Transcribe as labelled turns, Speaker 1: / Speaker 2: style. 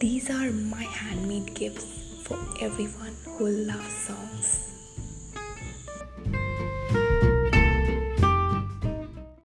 Speaker 1: these are my handmade gifts for everyone who loves songs.